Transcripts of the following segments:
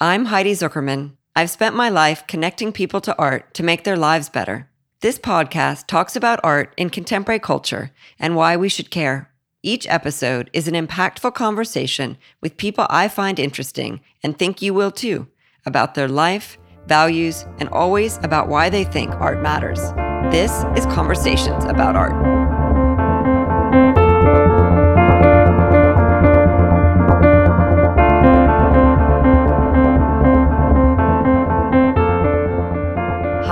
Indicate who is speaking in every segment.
Speaker 1: I'm Heidi Zuckerman. I've spent my life connecting people to art to make their lives better. This podcast talks about art in contemporary culture and why we should care. Each episode is an impactful conversation with people I find interesting and think you will too about their life, values, and always about why they think art matters. This is Conversations About Art.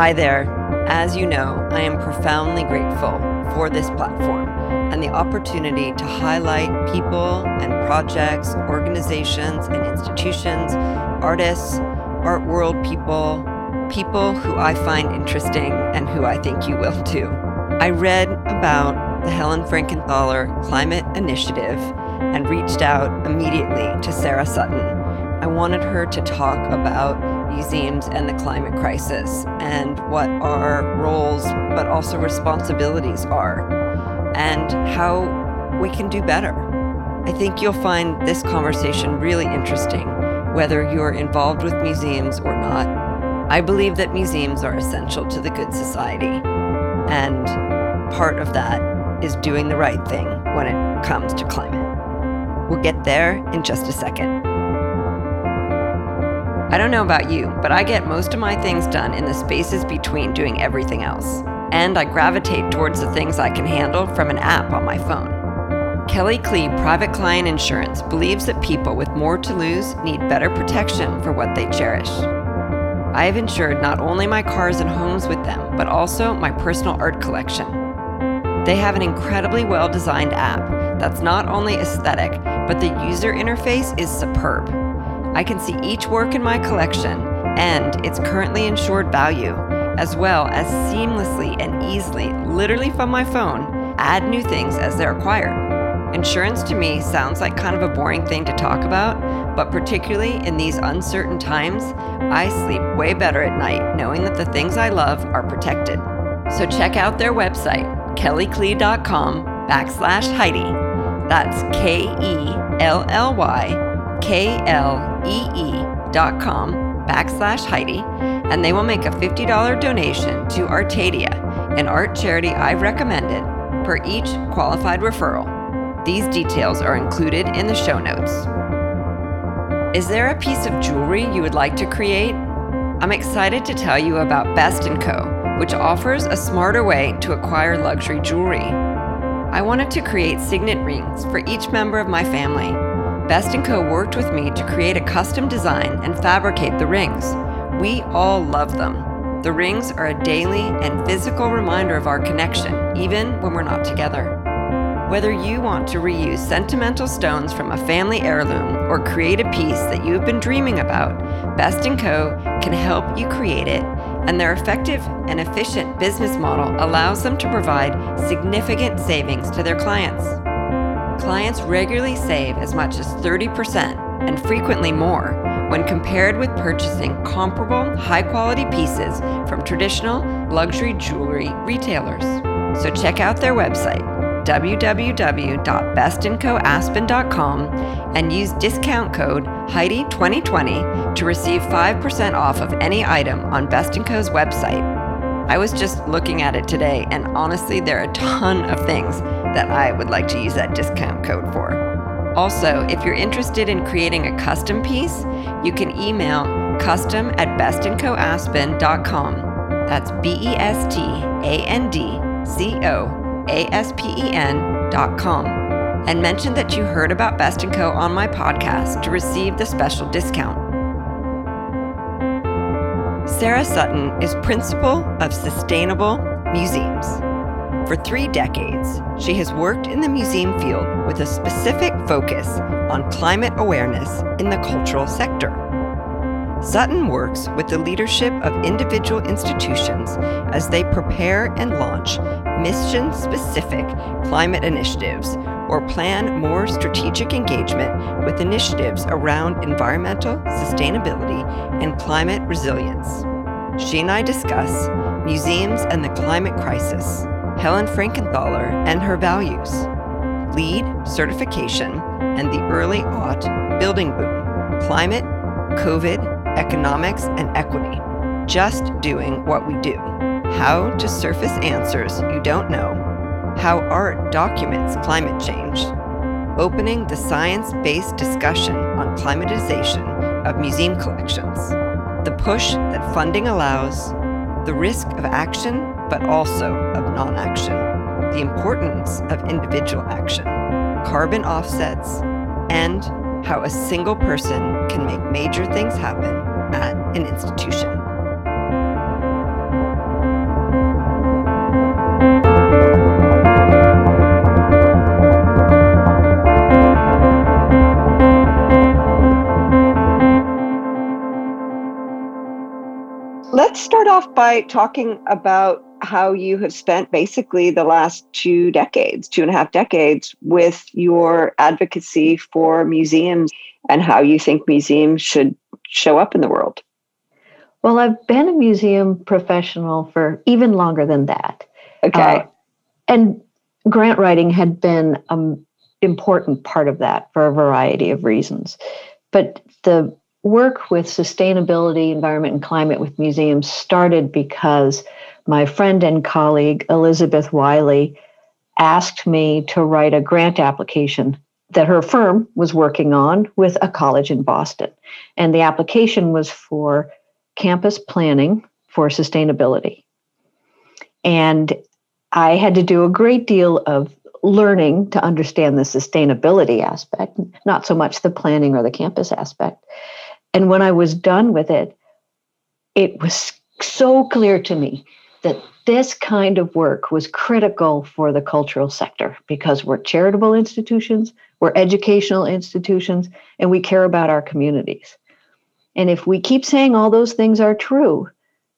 Speaker 1: Hi there. As you know, I am profoundly grateful for this platform and the opportunity to highlight people and projects, organizations and institutions, artists, art world people, people who I find interesting and who I think you will too. I read about the Helen Frankenthaler Climate Initiative and reached out immediately to Sarah Sutton. I wanted her to talk about museums and the climate crisis and what our roles but also responsibilities are and how we can do better. I think you'll find this conversation really interesting, whether you're involved with museums or not. I believe that museums are essential to the good society, and part of that is doing the right thing when it comes to climate. We'll get there in just a second. I don't know about you, but I get most of my things done in the spaces between doing everything else. And I gravitate towards the things I can handle from an app on my phone. Kelly Klee Private Client Insurance believes that people with more to lose need better protection for what they cherish. I have insured not only my cars and homes with them, but also my personal art collection. They have an incredibly well designed app that's not only aesthetic, but the user interface is superb. I can see each work in my collection and its currently insured value, as well as seamlessly and easily, literally from my phone, add new things as they're acquired. Insurance to me sounds like kind of a boring thing to talk about, but particularly in these uncertain times, I sleep way better at night knowing that the things I love are protected. So check out their website, kellyklee.com backslash Heidi. That's K E L L Y K-L-E-E.com backslash Heidi, and they will make a $50 donation to Artadia, an art charity I've recommended, per each qualified referral. These details are included in the show notes. Is there a piece of jewelry you would like to create? I'm excited to tell you about Best & Co., which offers a smarter way to acquire luxury jewelry. I wanted to create signet rings for each member of my family Best & Co. worked with me to create a custom design and fabricate the rings. We all love them. The rings are a daily and physical reminder of our connection, even when we're not together. Whether you want to reuse sentimental stones from a family heirloom or create a piece that you have been dreaming about, Best & Co. can help you create it, and their effective and efficient business model allows them to provide significant savings to their clients clients regularly save as much as 30% and frequently more when compared with purchasing comparable, high quality pieces from traditional luxury jewelry retailers. So check out their website www.bestandcoaspen.com and use discount code Heidi2020 to receive 5% off of any item on Best & Co.'s website. I was just looking at it today, and honestly, there are a ton of things that I would like to use that discount code for. Also, if you're interested in creating a custom piece, you can email custom at bestandcoaspen.com. That's B E S T A N D C O A S P E N.com. And mention that you heard about Best & Co. on my podcast to receive the special discount. Sarah Sutton is principal of Sustainable Museums. For three decades, she has worked in the museum field with a specific focus on climate awareness in the cultural sector. Sutton works with the leadership of individual institutions as they prepare and launch mission specific climate initiatives or plan more strategic engagement with initiatives around environmental sustainability and climate resilience. She and I discuss museums and the climate crisis, Helen Frankenthaler and her values, LEED certification, and the early aught building boom, climate,
Speaker 2: COVID, economics, and equity. Just doing what we do. How to surface answers you don't know. How art documents climate change. Opening the science based discussion on climatization of museum collections. The push that funding allows. The risk of action, but also of non action. The importance of individual action. Carbon offsets. And how a single person can make major things happen at an institution.
Speaker 1: Let's start off by talking about how you have spent basically the last two decades, two and a half decades, with your advocacy for museums and how you think museums should show up in the world.
Speaker 3: Well, I've been a museum professional for even longer than that.
Speaker 1: Okay. Uh,
Speaker 3: and grant writing had been an important part of that for a variety of reasons. But the work with sustainability, environment, and climate with museums started because my friend and colleague Elizabeth Wylie asked me to write a grant application that her firm was working on with a college in Boston. And the application was for campus planning for sustainability. And I had to do a great deal of learning to understand the sustainability aspect, not so much the planning or the campus aspect. And when I was done with it, it was so clear to me that this kind of work was critical for the cultural sector because we're charitable institutions, we're educational institutions, and we care about our communities. And if we keep saying all those things are true,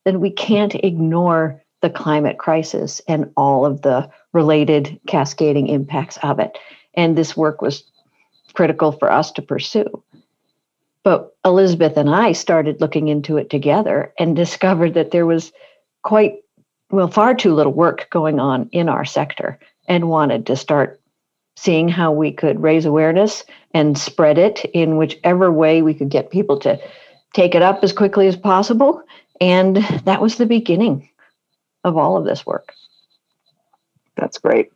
Speaker 3: then we can't ignore the climate crisis and all of the related cascading impacts of it. And this work was critical for us to pursue. But Elizabeth and I started looking into it together and discovered that there was quite well, far too little work going on in our sector and wanted to start seeing how we could raise awareness and spread it in whichever way we could get people to take it up as quickly as possible. And that was the beginning of all of this work.
Speaker 1: That's great.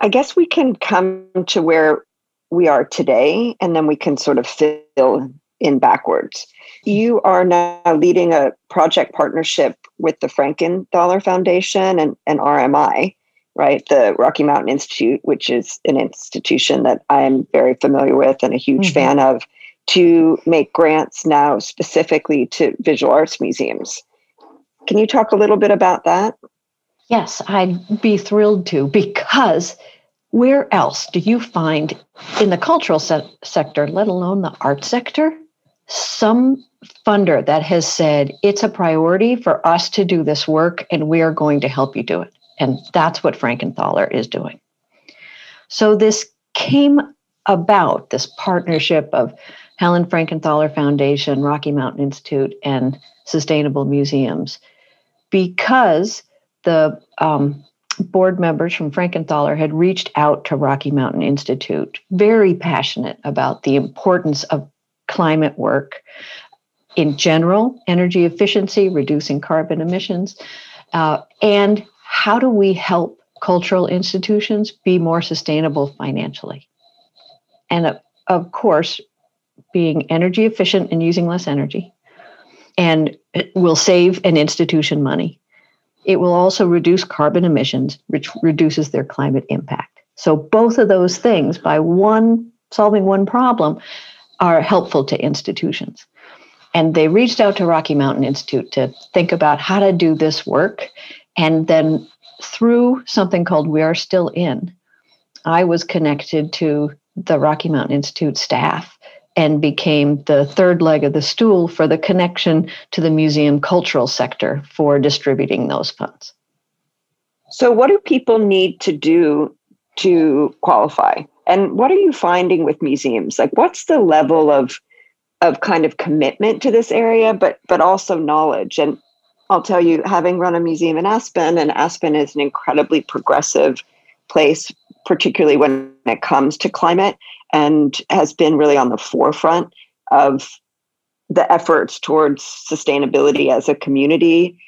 Speaker 1: I guess we can come to where we are today and then we can sort of fill in backwards. You are now leading a project partnership with the Frankenthaler Foundation and, and RMI, right? The Rocky Mountain Institute, which is an institution that I am very familiar with and a huge mm-hmm. fan of, to make grants now specifically to visual arts museums. Can you talk a little bit about that?
Speaker 3: Yes, I'd be thrilled to because where else do you find in the cultural se- sector, let alone the art sector, some funder that has said it's a priority for us to do this work and we are going to help you do it. And that's what Frankenthaler is doing. So this came about this partnership of Helen Frankenthaler Foundation, Rocky Mountain Institute, and Sustainable Museums because the um, board members from Frankenthaler had reached out to Rocky Mountain Institute, very passionate about the importance of climate work in general, energy efficiency, reducing carbon emissions, uh, and how do we help cultural institutions be more sustainable financially? And uh, of course, being energy efficient and using less energy, and will save an institution money. It will also reduce carbon emissions, which reduces their climate impact. So both of those things, by one solving one problem, are helpful to institutions. And they reached out to Rocky Mountain Institute to think about how to do this work. And then through something called We Are Still In, I was connected to the Rocky Mountain Institute staff and became the third leg of the stool for the connection to the museum cultural sector for distributing those funds.
Speaker 1: So, what do people need to do to qualify? And what are you finding with museums? Like, what's the level of of kind of commitment to this area, but but also knowledge? And I'll tell you, having run a museum in Aspen, and Aspen is an incredibly progressive place, particularly when it comes to climate, and has been really on the forefront of the efforts towards sustainability as a community,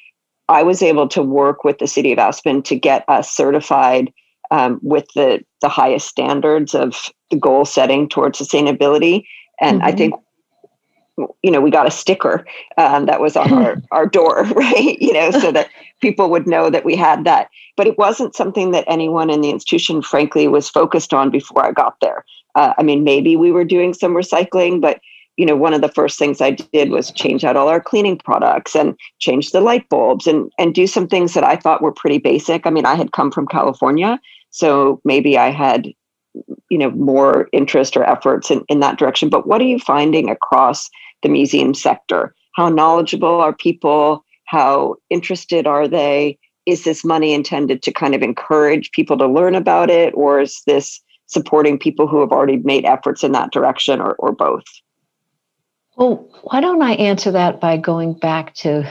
Speaker 1: I was able to work with the city of Aspen to get us certified um, with the the highest standards of the goal setting towards sustainability. And mm-hmm. I think you know we got a sticker um, that was on our, our door right you know so that people would know that we had that but it wasn't something that anyone in the institution frankly was focused on before i got there uh, i mean maybe we were doing some recycling but you know one of the first things i did was change out all our cleaning products and change the light bulbs and and do some things that i thought were pretty basic i mean i had come from california so maybe i had you know more interest or efforts in, in that direction. But what are you finding across the museum sector? How knowledgeable are people? How interested are they? Is this money intended to kind of encourage people to learn about it or is this supporting people who have already made efforts in that direction or, or both?
Speaker 3: Well, why don't I answer that by going back to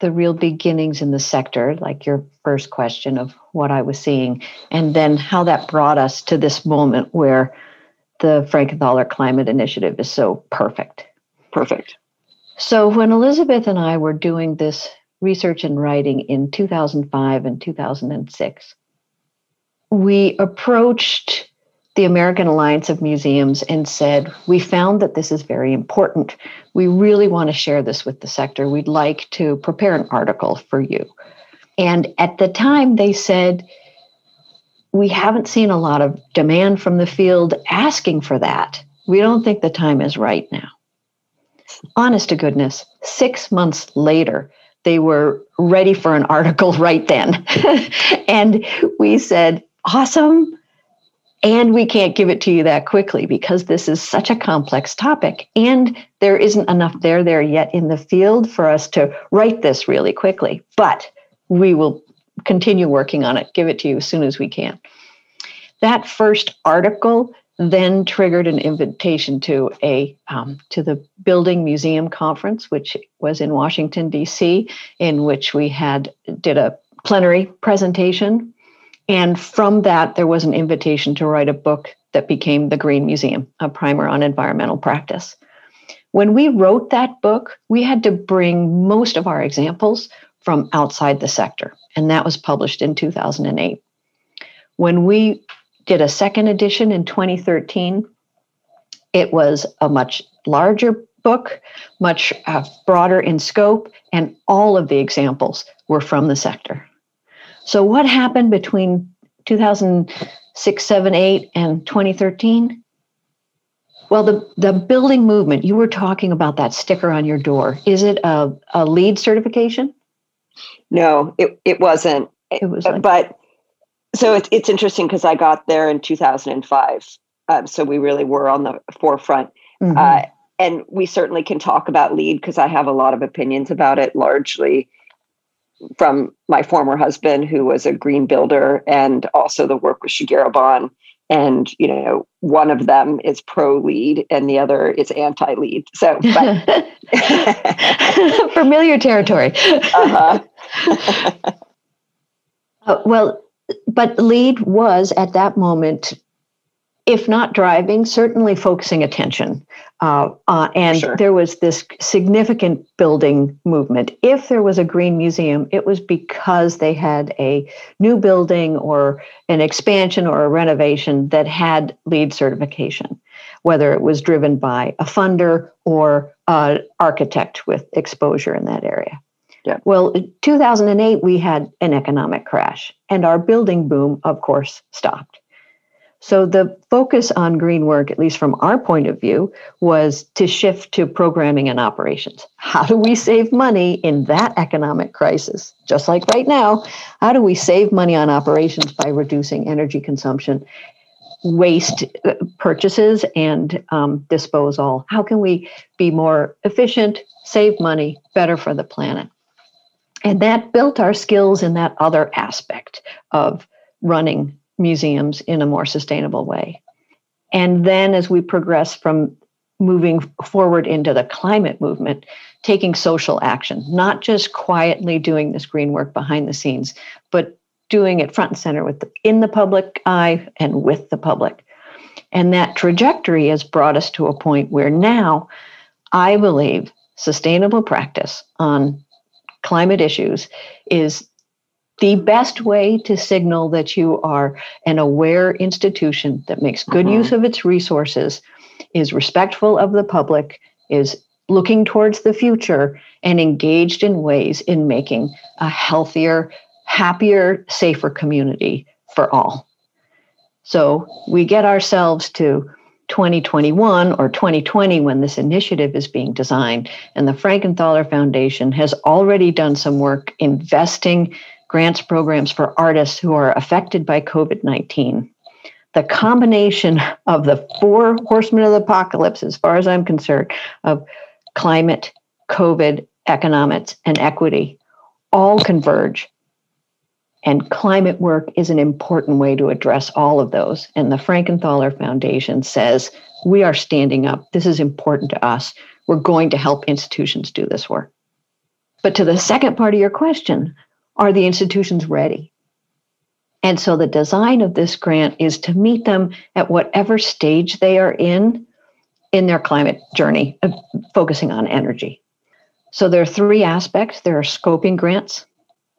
Speaker 3: the real beginnings in the sector, like your first question of what I was seeing, and then how that brought us to this moment where the Frankenthaler Climate Initiative is so perfect.
Speaker 1: Perfect.
Speaker 3: So, when Elizabeth and I were doing this research and writing in 2005 and 2006, we approached the American Alliance of Museums and said, We found that this is very important. We really want to share this with the sector. We'd like to prepare an article for you. And at the time, they said, We haven't seen a lot of demand from the field asking for that. We don't think the time is right now. Honest to goodness, six months later, they were ready for an article right then. and we said, Awesome and we can't give it to you that quickly because this is such a complex topic. And there isn't enough there there yet in the field for us to write this really quickly. But we will continue working on it, give it to you as soon as we can. That first article then triggered an invitation to a um, to the building museum conference which was in washington d.c in which we had did a plenary presentation and from that, there was an invitation to write a book that became The Green Museum, a primer on environmental practice. When we wrote that book, we had to bring most of our examples from outside the sector, and that was published in 2008. When we did a second edition in 2013, it was a much larger book, much uh, broader in scope, and all of the examples were from the sector. So, what happened between 2006, 7, 8, and 2013? Well, the, the building movement, you were talking about that sticker on your door. Is it a, a LEED certification?
Speaker 1: No, it, it wasn't. It was like, but so it's, it's interesting because I got there in 2005. Um, so we really were on the forefront. Mm-hmm. Uh, and we certainly can talk about LEED because I have a lot of opinions about it, largely from my former husband, who was a green builder, and also the work with Shigeru Ban. And you know, one of them is pro LEED, and the other is anti LEED. So,
Speaker 3: familiar territory. uh-huh. uh, well, but LEED was at that moment if not driving, certainly focusing attention. Uh, uh, and sure. there was this significant building movement. If there was a green museum, it was because they had a new building or an expansion or a renovation that had LEED certification, whether it was driven by a funder or an architect with exposure in that area. Yeah. Well, in 2008, we had an economic crash, and our building boom, of course, stopped. So the focus on green work, at least from our point of view, was to shift to programming and operations. How do we save money in that economic crisis? Just like right now, how do we save money on operations by reducing energy consumption, waste uh, purchases, and um, disposal? How can we be more efficient, save money, better for the planet? And that built our skills in that other aspect of running museums in a more sustainable way. And then as we progress from moving forward into the climate movement, taking social action, not just quietly doing this green work behind the scenes, but doing it front and center with the, in the public eye and with the public. And that trajectory has brought us to a point where now I believe sustainable practice on climate issues is the best way to signal that you are an aware institution that makes good mm-hmm. use of its resources, is respectful of the public, is looking towards the future, and engaged in ways in making a healthier, happier, safer community for all. So we get ourselves to 2021 or 2020 when this initiative is being designed. And the Frankenthaler Foundation has already done some work investing grants programs for artists who are affected by COVID 19. The combination of the four horsemen of the apocalypse, as far as I'm concerned, of climate, COVID, economics, and equity, all converge and climate work is an important way to address all of those. And the Frankenthaler Foundation says, we are standing up. This is important to us. We're going to help institutions do this work. But to the second part of your question, are the institutions ready? And so the design of this grant is to meet them at whatever stage they are in in their climate journey, uh, focusing on energy. So there are three aspects there are scoping grants,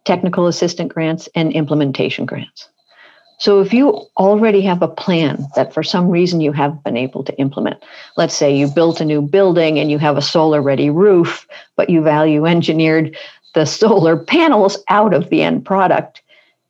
Speaker 3: technical assistant grants, and implementation grants. So if you already have a plan that for some reason you haven't been able to implement, let's say you built a new building and you have a solar ready roof, but you value engineered the solar panels out of the end product,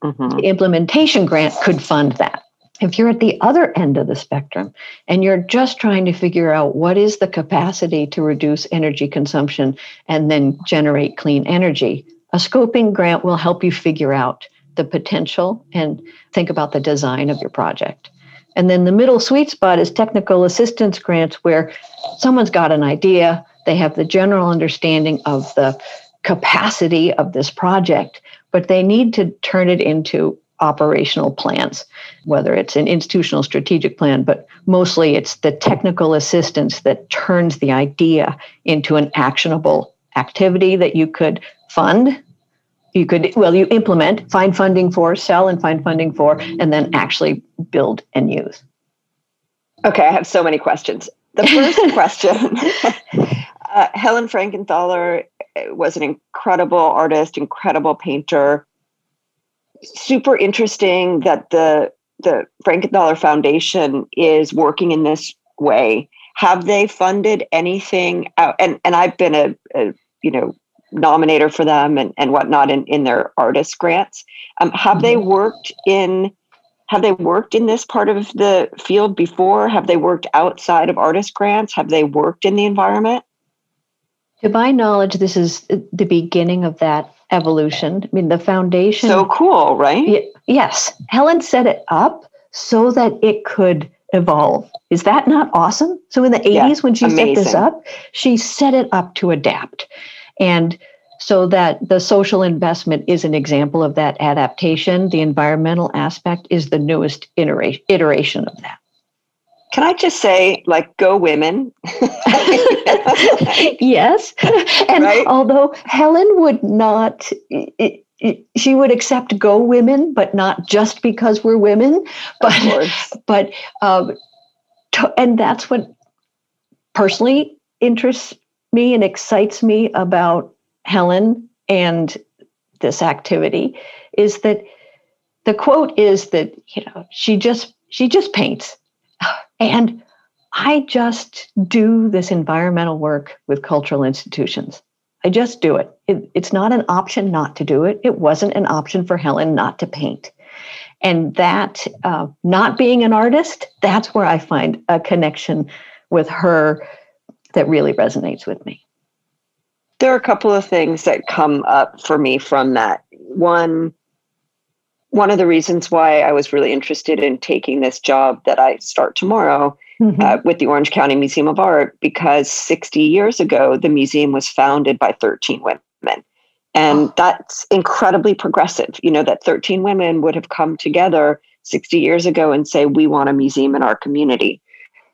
Speaker 3: mm-hmm. the implementation grant could fund that. If you're at the other end of the spectrum and you're just trying to figure out what is the capacity to reduce energy consumption and then generate clean energy, a scoping grant will help you figure out the potential and think about the design of your project. And then the middle sweet spot is technical assistance grants, where someone's got an idea, they have the general understanding of the capacity of this project, but they need to turn it into operational plans, whether it's an institutional strategic plan, but mostly it's the technical assistance that turns the idea into an actionable activity that you could fund. You could well you implement find funding for sell and find funding for and then actually build and use.
Speaker 1: Okay i have so many questions. The first question uh, helen frankenthaler was an incredible artist incredible painter super interesting that the the frankenthaler foundation is working in this way have they funded anything out and and i've been a, a you know nominator for them and, and whatnot in, in their artist grants. Um, have mm-hmm. they worked in have they worked in this part of the field before? Have they worked outside of artist grants? Have they worked in the environment?
Speaker 3: To my knowledge, this is the beginning of that evolution. I mean, the foundation.
Speaker 1: So cool, right?
Speaker 3: yes. Helen set it up so that it could evolve. Is that not awesome? So in the 80s, yeah, when she amazing. set this up, she set it up to adapt. And so that the social investment is an example of that adaptation. The environmental aspect is the newest iteration of that.
Speaker 1: Can I just say, like, go women?
Speaker 3: yes. And right? although Helen would not, it, it, she would accept go women, but not just because we're women. But, but, um, to, and that's what personally interests me and excites me about Helen and this activity is that the quote is that you know she just she just paints and I just do this environmental work with cultural institutions. I just do it. it. It's not an option not to do it. It wasn't an option for Helen not to paint. And that, uh, not being an artist, that's where I find a connection with her that really resonates with me?
Speaker 1: There are a couple of things that come up for me from that. One, one of the reasons why I was really interested in taking this job that I start tomorrow mm-hmm. uh, with the Orange County Museum of Art, because 60 years ago, the museum was founded by 13 women. And oh. that's incredibly progressive. You know, that 13 women would have come together 60 years ago and say, we want a museum in our community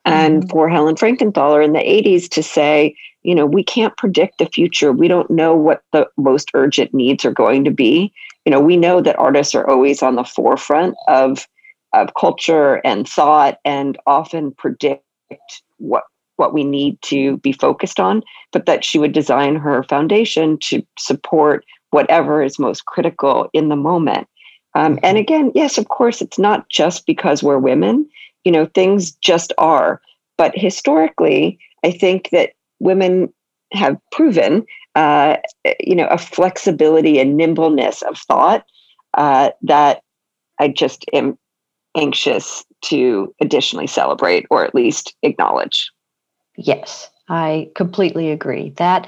Speaker 1: and mm-hmm. for Helen Frankenthaler in the 80s to say, you know, we can't predict the future. We don't know what the most urgent needs are going to be. You know, we know that artists are always on the forefront of of culture and thought and often predict what what we need to be focused on, but that she would design her foundation to support whatever is most critical in the moment. Um, and mm-hmm. again, yes, of course, it's not just because we're women. You know, things just are. But historically, I think that women have proven, uh, you know, a flexibility and nimbleness of thought uh, that I just am anxious to additionally celebrate or at least acknowledge.
Speaker 3: Yes, I completely agree. That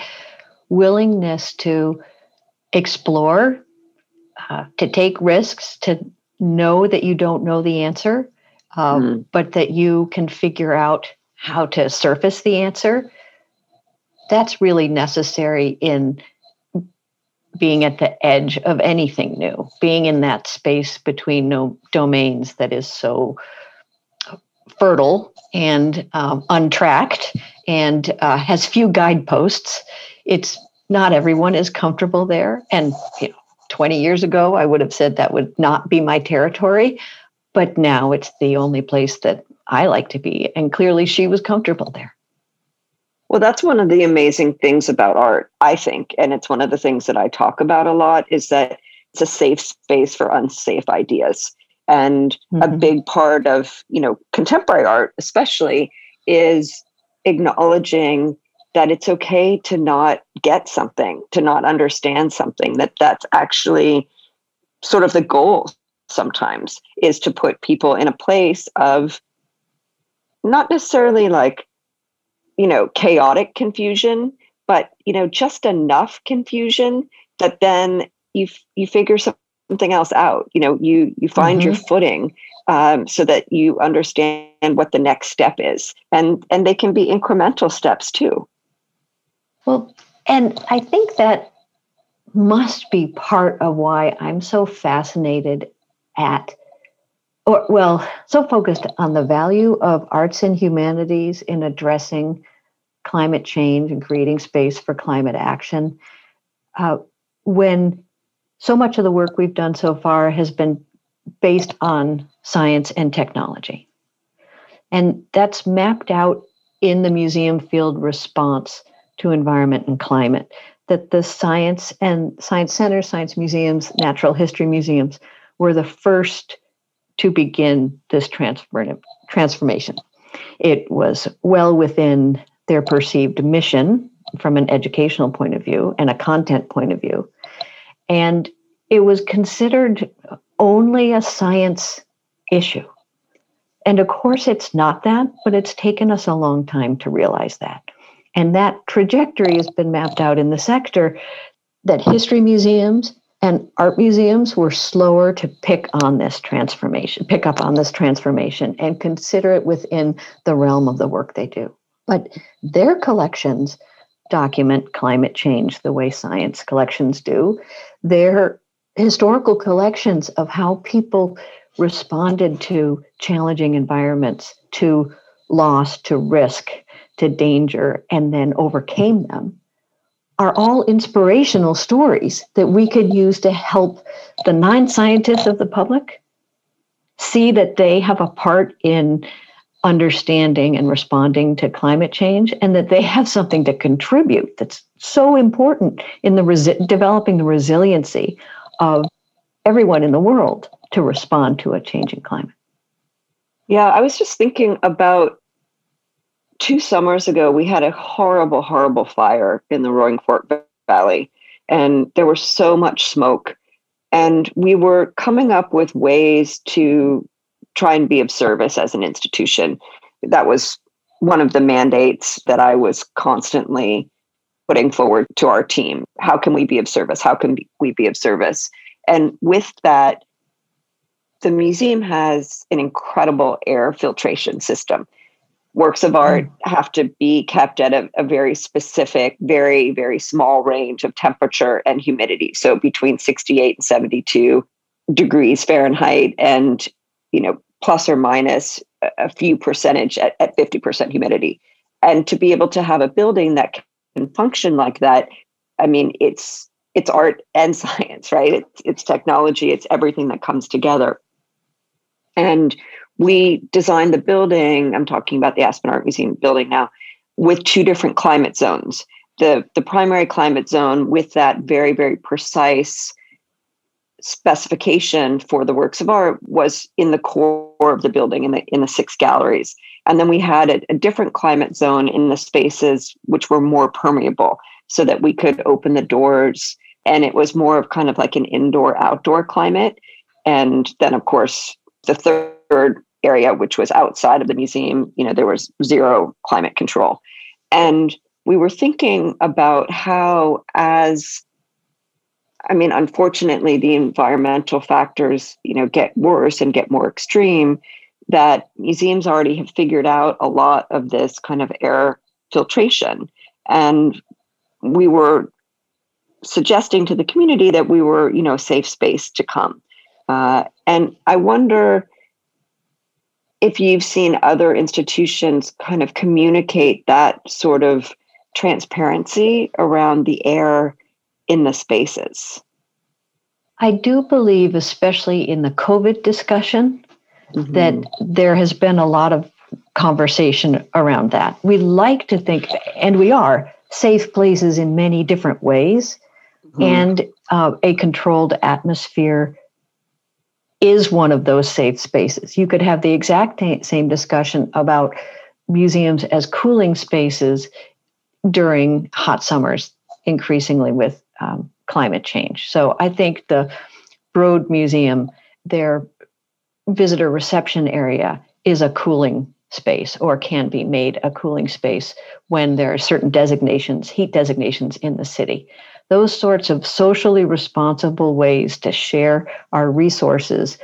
Speaker 3: willingness to explore, uh, to take risks, to know that you don't know the answer, um, mm. but that you can figure out how to surface the answer. That's really necessary in being at the edge of anything new, being in that space between no domains that is so fertile and um, untracked and uh, has few guideposts. It's not everyone is comfortable there. And you know, 20 years ago, I would have said that would not be my territory. But now it's the only place that I like to be. And clearly she was comfortable there.
Speaker 1: Well, that's one of the amazing things about art, I think. And it's one of the things that I talk about a lot is that it's a safe space for unsafe ideas. And mm-hmm. a big part of, you know, contemporary art, especially, is acknowledging that it's okay to not get something, to not understand something, that that's actually sort of the goal sometimes is to put people in a place of not necessarily like you know chaotic confusion but you know just enough confusion that then you you figure something else out you know you you find mm-hmm. your footing um, so that you understand what the next step is and and they can be incremental steps too
Speaker 3: well and i think that must be part of why i'm so fascinated at or well so focused on the value of arts and humanities in addressing climate change and creating space for climate action uh, when so much of the work we've done so far has been based on science and technology and that's mapped out in the museum field response to environment and climate that the science and science centers science museums natural history museums were the first to begin this transformative transformation. It was well within their perceived mission from an educational point of view and a content point of view. And it was considered only a science issue. And of course, it's not that, but it's taken us a long time to realize that. And that trajectory has been mapped out in the sector that history museums and art museums were slower to pick on this transformation, pick up on this transformation and consider it within the realm of the work they do. But their collections document climate change the way science collections do. Their historical collections of how people responded to challenging environments, to loss, to risk, to danger, and then overcame them are all inspirational stories that we could use to help the non scientists of the public see that they have a part in understanding and responding to climate change and that they have something to contribute that's so important in the resi- developing the resiliency of everyone in the world to respond to a changing climate.
Speaker 1: Yeah, I was just thinking about two summers ago, we had a horrible, horrible fire in the Roaring Fork Valley, and there was so much smoke. And we were coming up with ways to try and be of service as an institution. That was one of the mandates that I was constantly putting forward to our team. How can we be of service? How can we be of service? And with that, the museum has an incredible air filtration system works of art mm. have to be kept at a, a, very specific, very, very small range of temperature and humidity. So between 68 and 72 degrees Fahrenheit and, you know, plus or minus a few percentage at, at 50% humidity. And to be able to have a building that can function like that, I mean, it's it's art and science, right? It's it's technology, it's everything that comes together. And we designed the building. I'm talking about the Aspen Art Museum building now. with two different climate zones. The, the primary climate zone with that very, very precise specification for the works of art was in the core of the building in the in the six galleries. And then we had a, a, different climate zone in the spaces which were more permeable so that we could open the doors. And it was more of kind of like an indoor outdoor climate. And then of course the third area which was outside of the museum you know there was zero climate control. And we were thinking about how as i mean unfortunately the environmental factors you know get worse and get more extreme that museums already have figured out a lot of this kind of air filtration. And we were suggesting to the community that we were you know a safe space to come. Uh, and i wonder if you've seen other institutions kind of communicate that sort of transparency around the air in the spaces.
Speaker 3: I do believe, especially in the COVID discussion, mm-hmm. that there has been a lot of conversation around that. We like to think, and we are, safe places in many different ways, mm-hmm. and uh, a controlled atmosphere is one of those safe spaces. You could have the exact same discussion about museums as cooling spaces during hot summers, increasingly with um, climate change. So I think the Broad Museum, their visitor reception area, is a cooling space or can be made a cooling space when there are certain designations, heat designations in the city those sorts of socially responsible ways to share our resources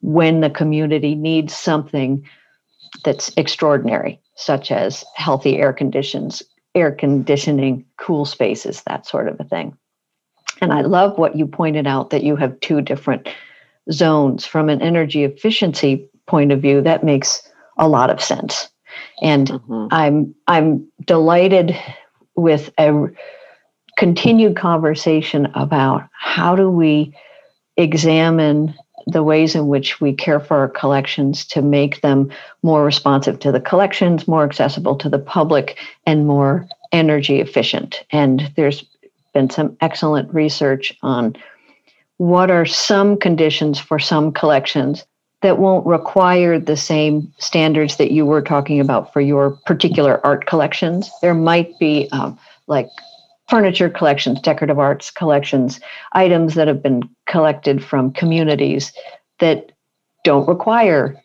Speaker 3: when the community needs something that's extraordinary, such as healthy air conditions, air conditioning, cool spaces, that sort of a thing. And I love what you pointed out that you have two different zones from an energy efficiency point of view. That makes a lot of sense. And mm-hmm. I'm I'm delighted with a continued conversation about how do we examine the ways in which we care for our collections to make them more responsive to the collections, more accessible to the public, and more energy efficient. And there's been some excellent research on what are some conditions for some collections that won't require the same standards that you were talking about for your particular art collections. There might be um, like furniture collections, decorative arts collections, items that have been collected from communities that don't require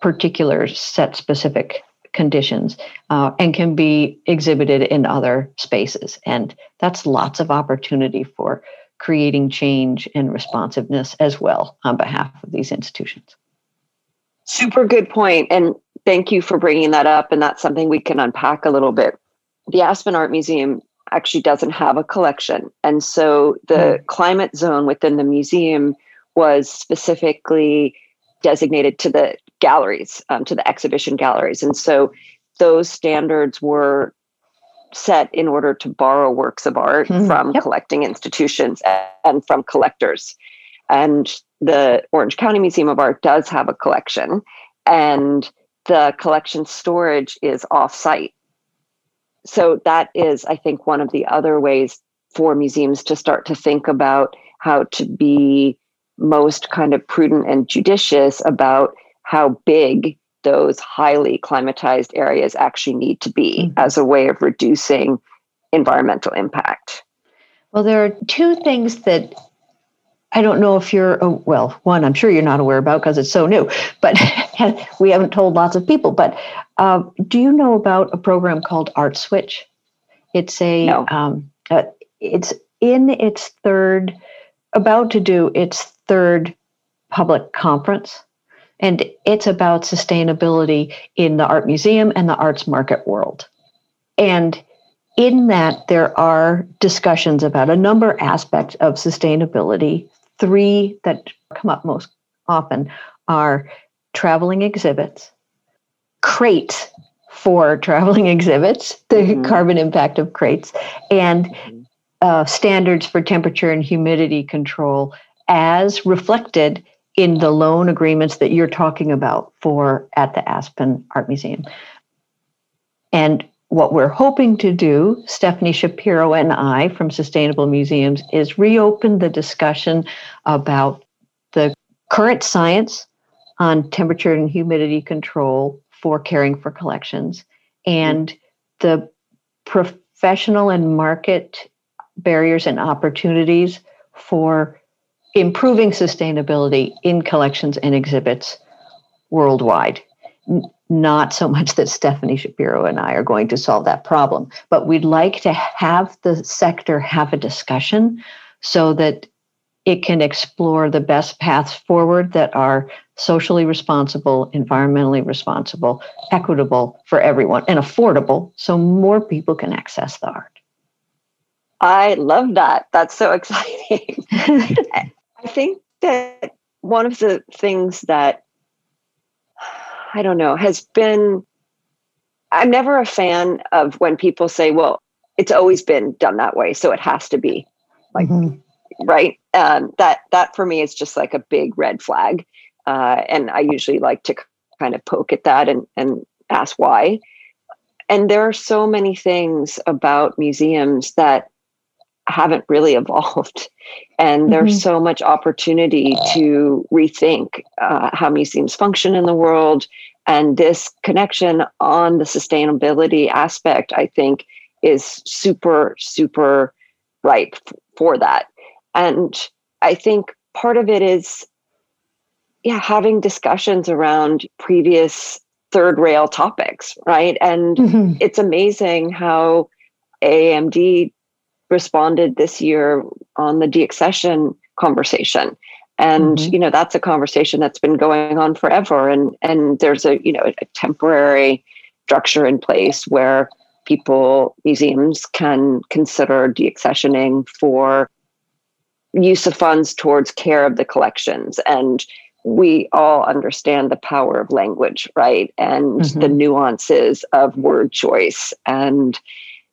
Speaker 3: particular set specific conditions uh, and can be exhibited in other spaces. And that's lots of opportunity for creating change and responsiveness as well on behalf of these institutions.
Speaker 1: Super good point. And thank you for bringing that up. And that's something we can unpack a little bit. The Aspen Art Museum actually doesn't have a collection. And so the mm. climate zone within the museum was specifically designated to the galleries, um, to the exhibition galleries. And so those standards were set in order to borrow works of art mm-hmm. from yep. collecting institutions and from collectors. And the Orange County Museum of Art does have a collection, and the collection storage is off site so that is, I think, one of the other ways for museums to start to think about how to be most kind of prudent and judicious about how big those highly climatized areas actually need to be mm-hmm. as a way of reducing environmental impact.
Speaker 3: Well, there are two things that I don't know if you're, oh, well, one, I'm sure you're not aware about because it's so new, but we haven't told lots of people. But uh, do you know about a program called Art Switch? It's a,
Speaker 1: no.
Speaker 3: um, uh, it's in its third, about to do its third public conference. And it's about sustainability in the art museum and the arts market world. And in that, there are discussions about a number of aspects of sustainability three that come up most often are traveling exhibits, crates for traveling exhibits, the mm-hmm. carbon impact of crates, and mm-hmm. uh, standards for temperature and humidity control as reflected in the loan agreements that you're talking about for at the Aspen Art Museum. And what we're hoping to do, Stephanie Shapiro and I from Sustainable Museums, is reopen the discussion about the current science on temperature and humidity control for caring for collections and the professional and market barriers and opportunities for improving sustainability in collections and exhibits worldwide. Not so much that Stephanie Shapiro and I are going to solve that problem, but we'd like to have the sector have a discussion so that it can explore the best paths forward that are socially responsible, environmentally responsible, equitable for everyone, and affordable so more people can access the art.
Speaker 1: I love that. That's so exciting. I think that one of the things that I don't know has been I'm never a fan of when people say, well, it's always been done that way, so it has to be. Like mm-hmm. right? Um, that that for me is just like a big red flag. Uh, and I usually like to kind of poke at that and, and ask why. And there are so many things about museums that haven't really evolved. And mm-hmm. there's so much opportunity to rethink uh, how museums function in the world. And this connection on the sustainability aspect, I think, is super, super ripe for that. And I think part of it is, yeah, having discussions around previous third rail topics, right? And mm-hmm. it's amazing how AAMD responded this year on the deaccession conversation. And mm-hmm. you know that's a conversation that's been going on forever. And and there's a you know a temporary structure in place where people museums can consider deaccessioning for use of funds towards care of the collections. And we all understand the power of language right? And mm-hmm. the nuances of word choice. And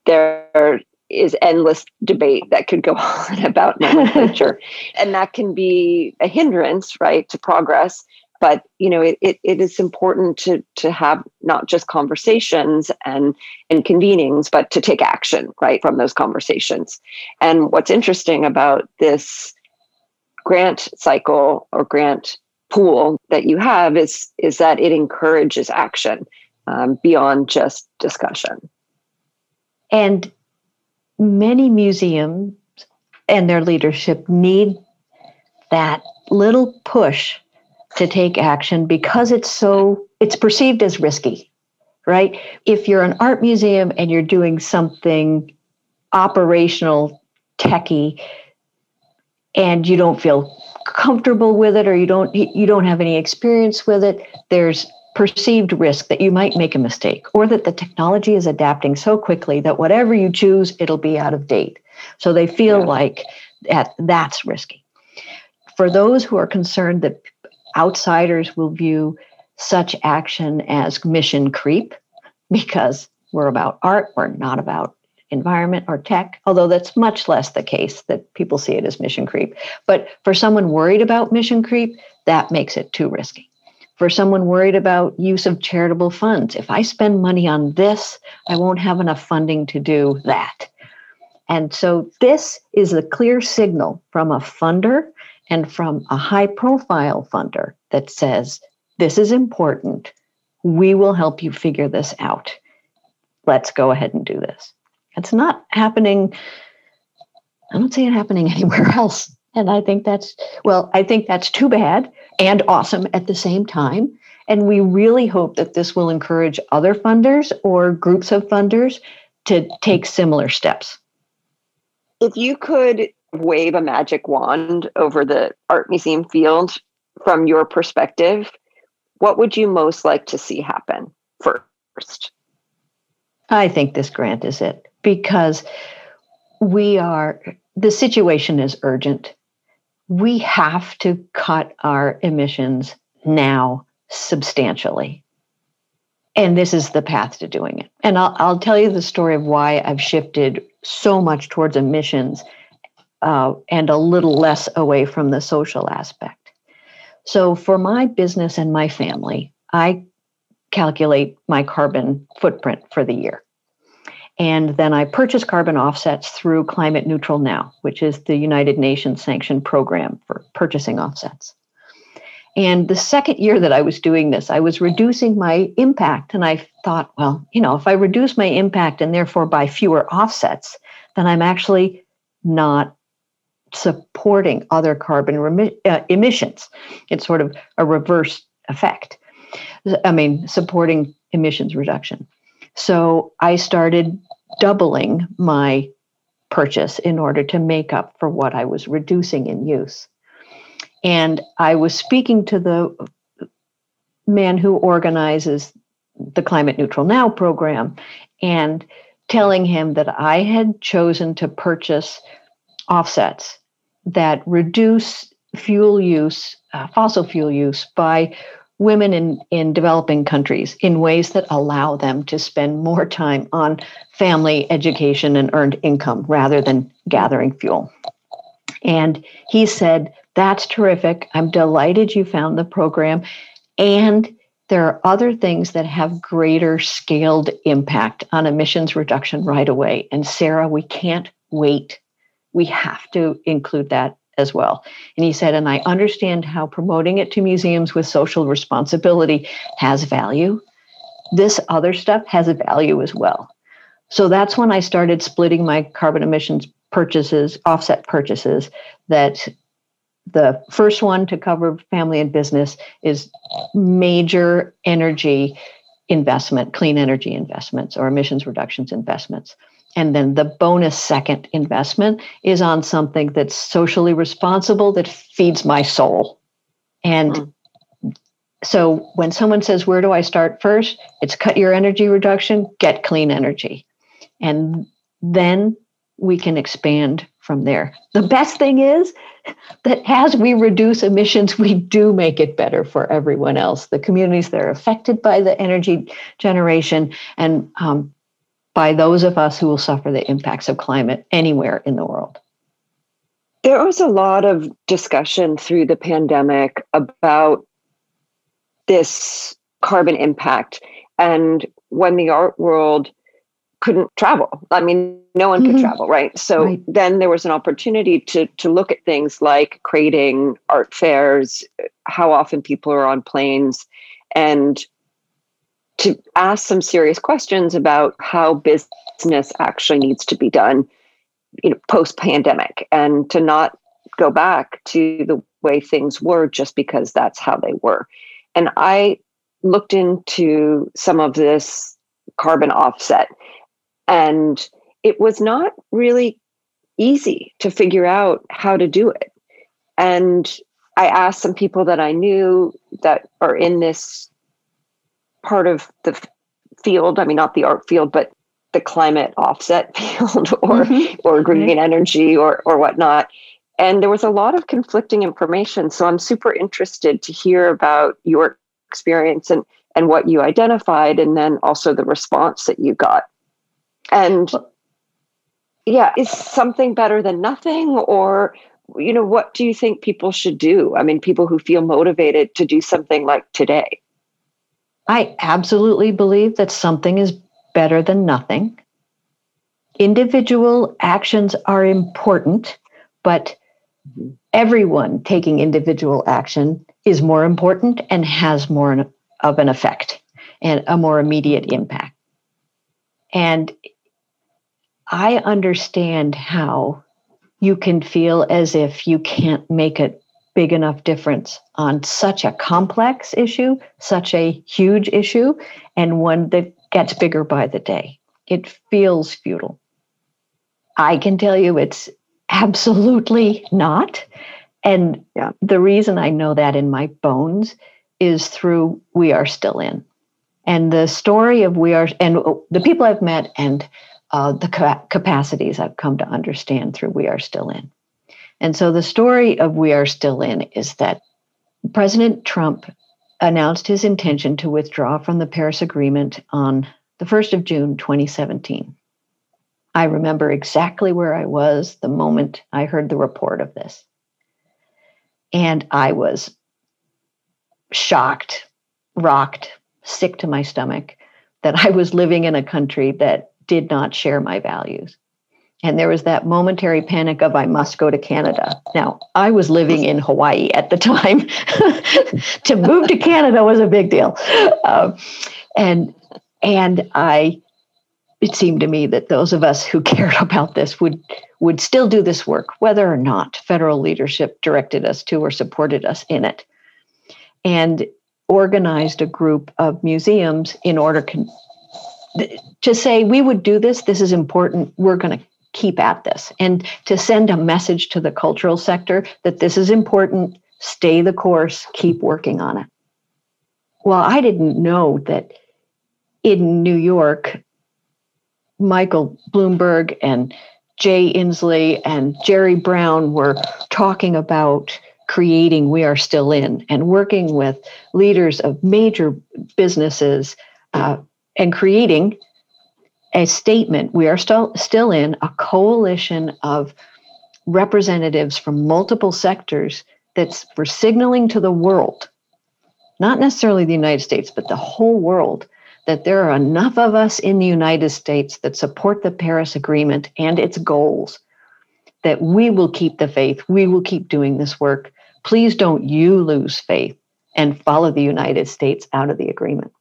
Speaker 1: there is endless debate that could go on about nomenclature. And that can be a hindrance right to progress. But you know it, it, it is important to to have not just conversations and and convenings but to take action right from those conversations. And what's interesting about this grant cycle or grant pool that you have is is that it encourages action um, beyond just discussion.
Speaker 3: And many museums and their leadership need that little push to take action because it's so it's perceived as risky right? If you're an art museum and you're doing something operational techy and you don't feel comfortable with it or you don't you don't have any experience with it there's perceived risk that you might make a mistake or that the technology is adapting so quickly that whatever you choose, it'll be out of date. So they feel yeah. like that, that's risky. For those who are concerned that outsiders will view such action as mission creep because we're about art, we're not about environment or tech, although that's much less the case that people see it as mission creep. But for someone worried about mission creep, that makes it too risky for someone worried about use of charitable funds. If I spend money on this, I won't have enough funding to do that. And so this is a clear signal from a funder and from a high profile funder that says, this is important. We will help you figure this out. Let's go ahead and do this. It's not happening. I don't see it happening anywhere else. And I think that's, well, I think that's too bad and awesome at the same time. And we really hope that this will encourage other funders or groups of funders to take similar steps.
Speaker 1: If you could wave a magic wand over the art museum field from your perspective, what would you most like to see happen first?
Speaker 3: I think this grant is it because we are, the situation is urgent we have to cut our emissions now substantially. And this is the path to doing it. And I'll, I'll tell you the story of why I've shifted so much towards emissions uh, and a little less away from the social aspect. So, for my business and my family, I calculate my carbon footprint for the year. And then I purchased carbon offsets through Climate Neutral Now, which is the United Nations sanctioned program for purchasing offsets. And the second year that I was doing this, I was reducing my impact. And I thought, well, you know, if I reduce my impact and therefore buy fewer offsets, then I'm actually not supporting other carbon remi- uh, emissions. It's sort of a reverse effect. I mean, supporting emissions reduction. So I started doubling my purchase in order to make up for what I was reducing in use. And I was speaking to the man who organizes the Climate Neutral Now program and telling him that I had chosen to purchase offsets that reduce fuel use, uh, fossil fuel use, by women in, in developing countries in ways that allow them to spend more time on family, education, and earned income rather than gathering fuel. And he said, That's terrific. I'm delighted you found the program. And there are other things that have greater scaled impact on emissions reduction right away. And Sarah, we can't wait. We have to include that as well. And he said, and I understand how promoting it to museums with social responsibility has value. This other stuff has a value as well. So that's when I started splitting my carbon emissions purchases, offset purchases, that the first one to cover family and business is major energy investment, clean energy investments or emissions reductions investments. And then the bonus second investment is on something that's socially responsible that feeds my soul. And mm. so when someone says, Where do I start first? It's cut your energy reduction, get clean energy. And then we can expand from there. The best thing is that as we reduce emissions, we do make it better for everyone else, the communities that are affected by the energy generation, and um, by those of us who will suffer the impacts of climate anywhere in the world.
Speaker 1: There was a lot of discussion through the pandemic about this carbon impact. And when the art world couldn't travel. I mean, no one could mm-hmm. travel, right? So right. then there was an opportunity to to look at things like creating art fairs, how often people are on planes, and to ask some serious questions about how business actually needs to be done, you know, post pandemic, and to not go back to the way things were just because that's how they were. And I looked into some of this carbon offset and it was not really easy to figure out how to do it. And I asked some people that I knew that are in this part of the field. I mean, not the art field, but the climate offset field or mm-hmm. or green energy or or whatnot. And there was a lot of conflicting information. So I'm super interested to hear about your experience and and what you identified, and then also the response that you got. And yeah, is something better than nothing? Or, you know, what do you think people should do? I mean, people who feel motivated to do something like today.
Speaker 3: I absolutely believe that something is better than nothing. Individual actions are important, but mm-hmm. everyone taking individual action is more important and has more of an effect and a more immediate impact. And I understand how you can feel as if you can't make a big enough difference on such a complex issue, such a huge issue, and one that gets bigger by the day. It feels futile. I can tell you it's absolutely not. And yeah. the reason I know that in my bones is through We Are Still In. And the story of We Are, and the people I've met and uh, the ca- capacities I've come to understand through We Are Still In. And so the story of We Are Still In is that President Trump announced his intention to withdraw from the Paris Agreement on the 1st of June 2017. I remember exactly where I was the moment I heard the report of this. And I was shocked, rocked, sick to my stomach that I was living in a country that did not share my values. And there was that momentary panic of, I must go to Canada. Now, I was living in Hawaii at the time. to move to Canada was a big deal. Um, and, and I, it seemed to me that those of us who cared about this would, would still do this work, whether or not federal leadership directed us to or supported us in it. And organized a group of museums in order con- to say we would do this this is important we're going to keep at this and to send a message to the cultural sector that this is important, stay the course, keep working on it. Well, I didn't know that in New York, Michael Bloomberg and Jay Inslee and Jerry Brown were talking about creating We Are Still In and working with leaders of major businesses uh, and creating a statement. We are still still in a coalition of representatives from multiple sectors that's we're signaling to the world, not necessarily the United States, but the whole world, that there are enough of us in the United States that support the Paris Agreement and its goals that we will keep the faith. We will keep doing this work. Please don't you lose faith and follow the United States out of the agreement.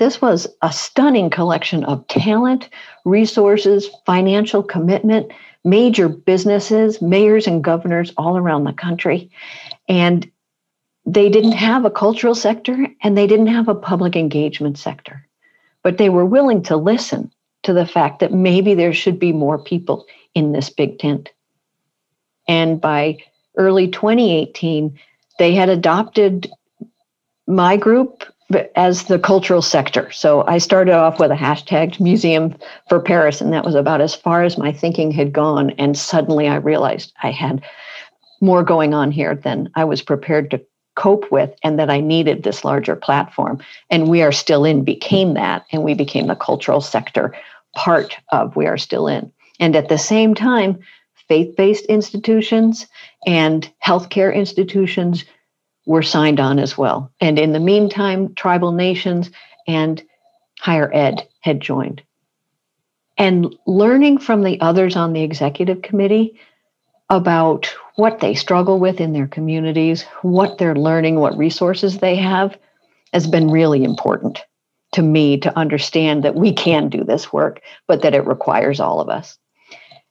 Speaker 3: This was a stunning collection of talent, resources, financial commitment, major businesses, mayors and governors all around the country. And they didn't have a cultural sector and they didn't have a public engagement sector, but they were willing to listen to the fact that maybe there should be more people in this big tent. And by early 2018, they had adopted my group as the cultural sector. So I started off with a hashtag museum for Paris, and that was about as far as my thinking had gone. And suddenly I realized I had more going on here than I was prepared to cope with, and that I needed this larger platform. And We Are Still In became that, and we became the cultural sector part of We Are Still In. And at the same time, faith based institutions and healthcare institutions were signed on as well. And in the meantime, tribal nations and higher ed had joined. And learning from the others on the executive committee about what they struggle with in their communities, what they're learning, what resources they have, has been really important to me to understand that we can do this work, but that it requires all of us.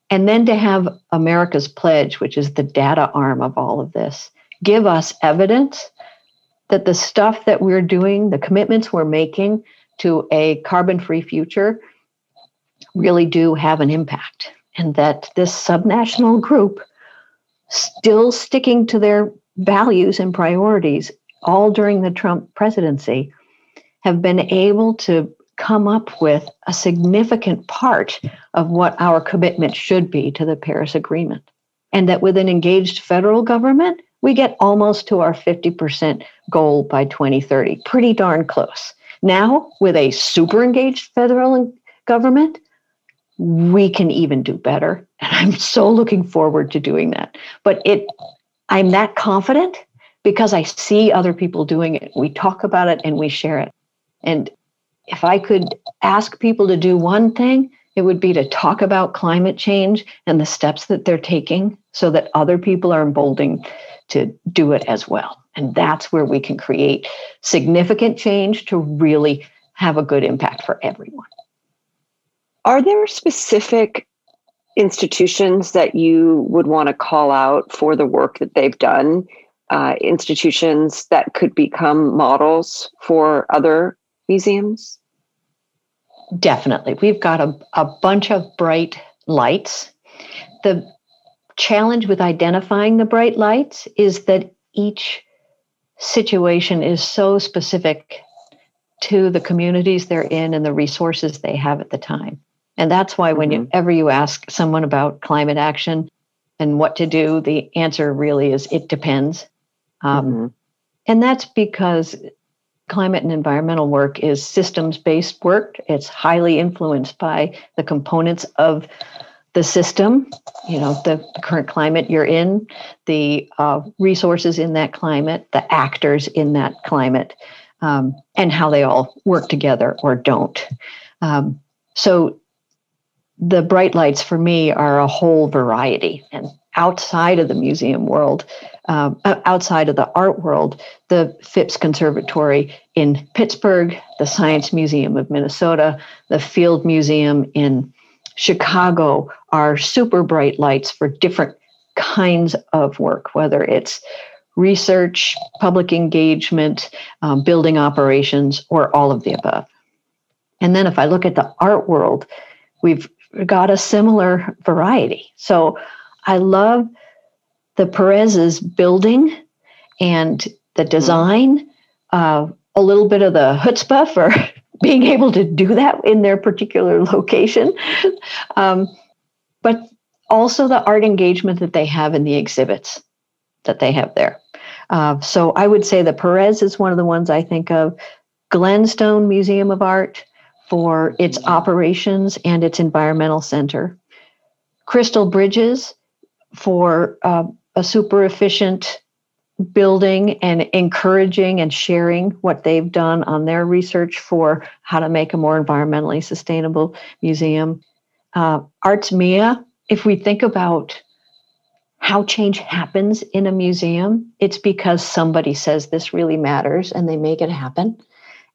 Speaker 3: And then to have America's Pledge, which is the data arm of all of this, give us evidence that the stuff that we're doing, the commitments we're making to a carbon free future, really do have an impact. And that this subnational group, still sticking to their values and priorities all during the Trump presidency, have been able to come up with a significant part of what our commitment should be to the Paris Agreement. And that with an engaged federal government, we get almost to our 50% goal by 2030, pretty darn close. Now, with a super engaged federal government, we can even do better. And I'm so looking forward to doing that. But it I'm that confident because I see other people doing it. We talk about it and we share it. And if I could ask people to do one thing, it would be to talk about climate change and the steps that they're taking so that other people are emboldened to do it as well. And that's where we can create significant change to really have a good impact for everyone.
Speaker 1: Are there specific institutions that you would want to call out for the work that they've done? Uh, institutions that could become models for other museums?
Speaker 3: Definitely. We've got a, a bunch of bright lights. The challenge with identifying the bright lights is that each situation is so specific to the communities they're in and the resources they have at the time. And that's why mm-hmm. whenever you ask someone about climate action and what to do, the answer really is it depends. Um, mm-hmm. And that's because climate and environmental work is systems based work. It's highly influenced by the components of the system, you know, the, current climate you're in, the uh, resources in that climate, the actors in that climate, um, and how they all work together or don't. Um, so the bright lights for me are a whole variety. And outside of the museum world, um, outside of the art world, the Phipps Conservatory in Pittsburgh, the Science Museum of Minnesota, the Field Museum in Chicago are super bright lights for different kinds of work, whether it's research, public engagement, um, building operations, or all of the above. And then if I look at the art world, we've got a similar variety. So I love the Perez's building and the hmm. design, uh, a little bit of the chutzpah for being able to do that in their particular location, um, but also the art engagement that they have in the exhibits that they have there. Uh, so I would say the Perez is one of the ones I think of. Glenstone Museum of Art for its hmm. operations and its environmental center. Crystal Bridges for uh, a super efficient building and encouraging and sharing what they've done on their research for how to make a more environmentally sustainable museum. Uh, Arts Mia, if we think about how change happens in a museum, it's because somebody says this really matters and they make it happen.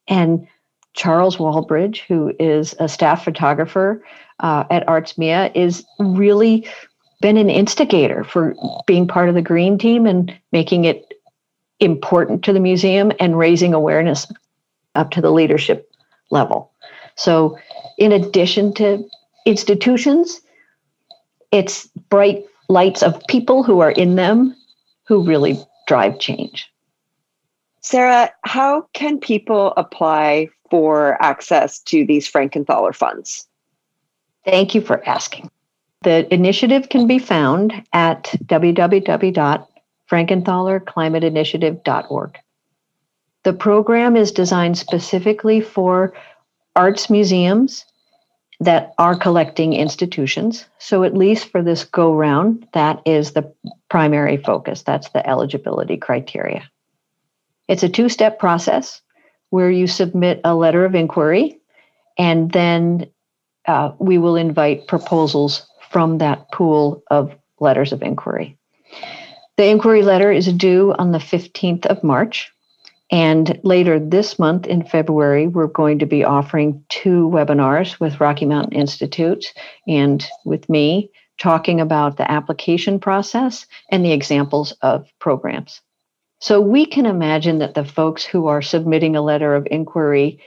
Speaker 3: And Charles Walbridge, who is a staff photographer uh, at Arts Mia, is really been an instigator for being part of the green team and making it important to the museum and raising awareness up to the leadership level. So, in addition to institutions, it's bright lights of people who are in them who really drive change.
Speaker 1: Sarah, how can people apply for access to these Frankenthaler funds?
Speaker 3: Thank you for asking. The initiative can be found at www.frankenthalerclimateinitiative.org. The program is designed specifically for arts museums that are collecting institutions. So, at least for this go round, that is the primary focus. That's the eligibility criteria. It's a two step process where you submit a letter of inquiry and then uh, we will invite proposals from that pool of letters of inquiry. The inquiry letter is due on the 15th of March. And later this month in February, we're going to be offering two webinars with Rocky Mountain Institute and with me talking about the application process and the examples of programs. So we can imagine that the folks who are submitting a letter of inquiry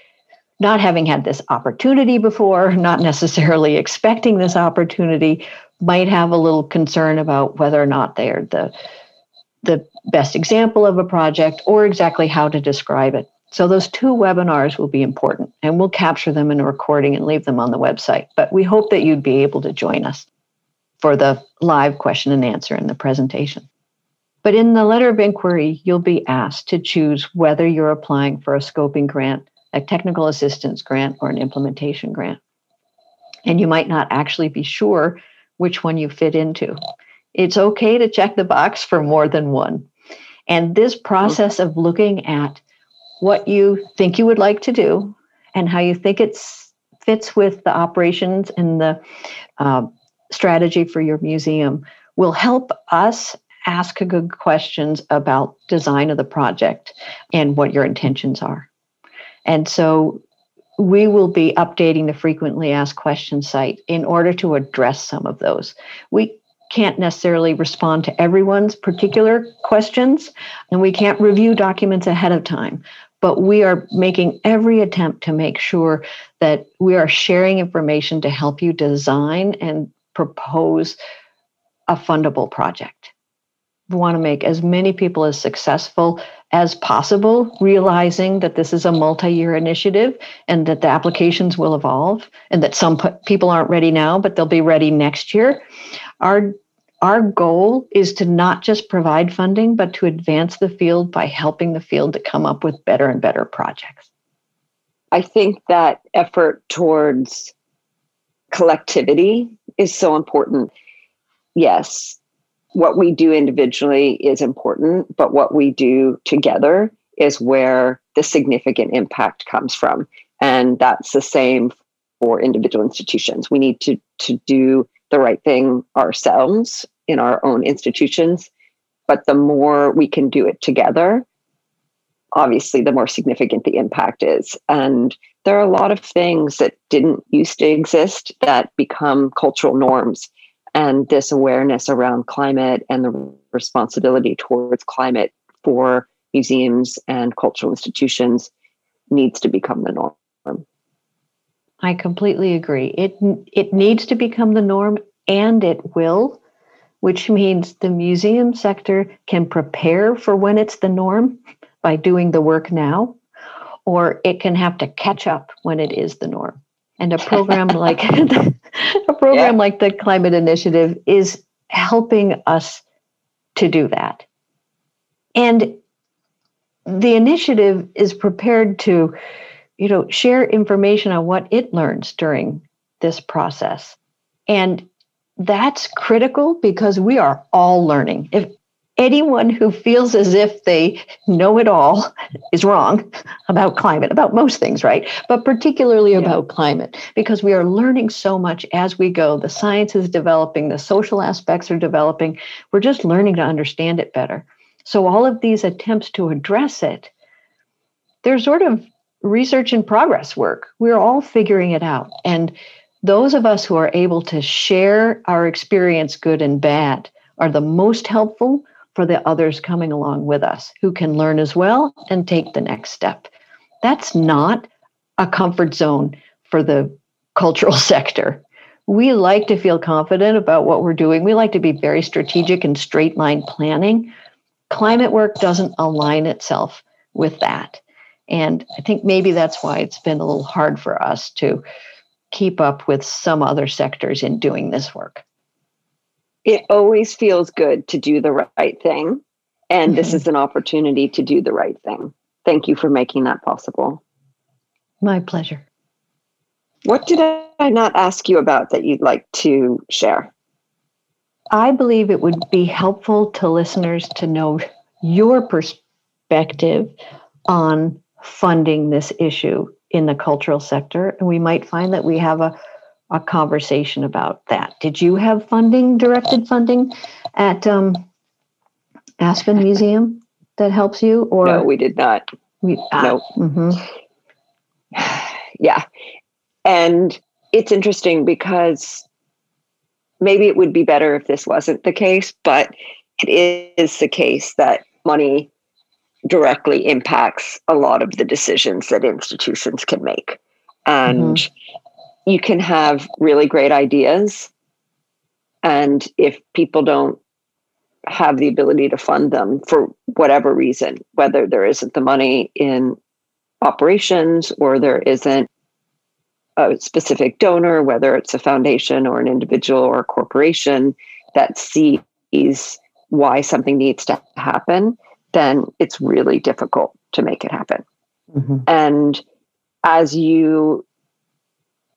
Speaker 3: not having had this opportunity before, not necessarily expecting this opportunity, might have a little concern about whether or not they are the the best example of a project or exactly how to describe it. So those two webinars will be important and we'll capture them in a recording and leave them on the website. But we hope that you'd be able to join us for the live question and answer in the presentation. But in the letter of inquiry, you'll be asked to choose whether you're applying for a scoping grant a technical assistance grant or an implementation grant. And you might not actually be sure which one you fit into. It's okay to check the box for more than one. And this process of looking at what you think you would like to do and how you think it fits with the operations and the uh, strategy for your museum will help us ask good questions about design of the project and what your intentions are. And so we will be updating the frequently asked questions site in order to address some of those. We can't necessarily respond to everyone's particular questions, and we can't review documents ahead of time. But we are making every attempt to make sure that we are sharing information to help you design and propose a fundable project. We want to make as many people as successful as possible, realizing that this is a multi year initiative and that the applications will evolve and that some people aren't ready now, but they'll be ready next year. Our our goal is to not just provide funding, but to advance the field by helping the field to come up with better and better projects.
Speaker 1: I think that effort towards collectivity is so important. Yes, what we do individually is important, but what we do together is where the significant impact comes from. And that's the same for individual institutions. We need to to do the right thing ourselves in our own institutions. But the more we can do it together, obviously, the more significant the impact is. And there are a lot of things that didn't used to exist that become cultural norms. And this awareness around climate and the responsibility towards climate for museums and cultural institutions needs to become the norm.
Speaker 3: I completely agree. It it needs to become the norm and it will, which means the museum sector can prepare for when it's the norm by doing the work now, or it can have to catch up when it is the norm. And a program like a program yeah. like the Climate Initiative is helping us to do that. And the initiative is prepared to you know share information on what it learns during this process. And that's critical because we are all learning. If anyone who feels as if they know it all is wrong about climate about most things right? But particularly yeah. about climate because we are learning so much as we go. The science is developing the social aspects are developing. We're just learning to understand it better. So all of these attempts to address it they're sort of research and progress work. We're all figuring it out. And those of us who are able to share our experience, good and bad, are the most helpful for the others coming along with us who can learn as well and take the next step. That's not a comfort zone for the cultural sector. We like to feel confident about what we're doing. We like to be very strategic and straight line planning. Climate work doesn't align itself with that. And I think maybe that's why it's been a little hard for us to keep up with some other sectors in doing this work.
Speaker 1: It always feels good to do the right thing. And this mm-hmm. is an opportunity to do the right thing. Thank you for making that possible.
Speaker 3: My pleasure.
Speaker 1: What did I not ask you about that you'd like to share?
Speaker 3: I believe it would be helpful to listeners to know your perspective on funding this issue in the cultural sector. And we might find that we have a, a conversation about that. Did you have funding, directed funding at um, Aspen Museum that helps you? Or
Speaker 1: no, we did not. We, ah, no. Mm-hmm. Yeah. And it's interesting because maybe it would be better if this wasn't the case, but it is the case that money directly impacts a lot of the decisions that institutions can make. And mm-hmm. you can have really great ideas. And if people don't have the ability to fund them for whatever reason, whether there isn't the money in operations or there isn't a specific donor, whether it's a foundation or an individual or a corporation that sees why something needs to happen, then it's really difficult to make it happen. Mm-hmm. And as you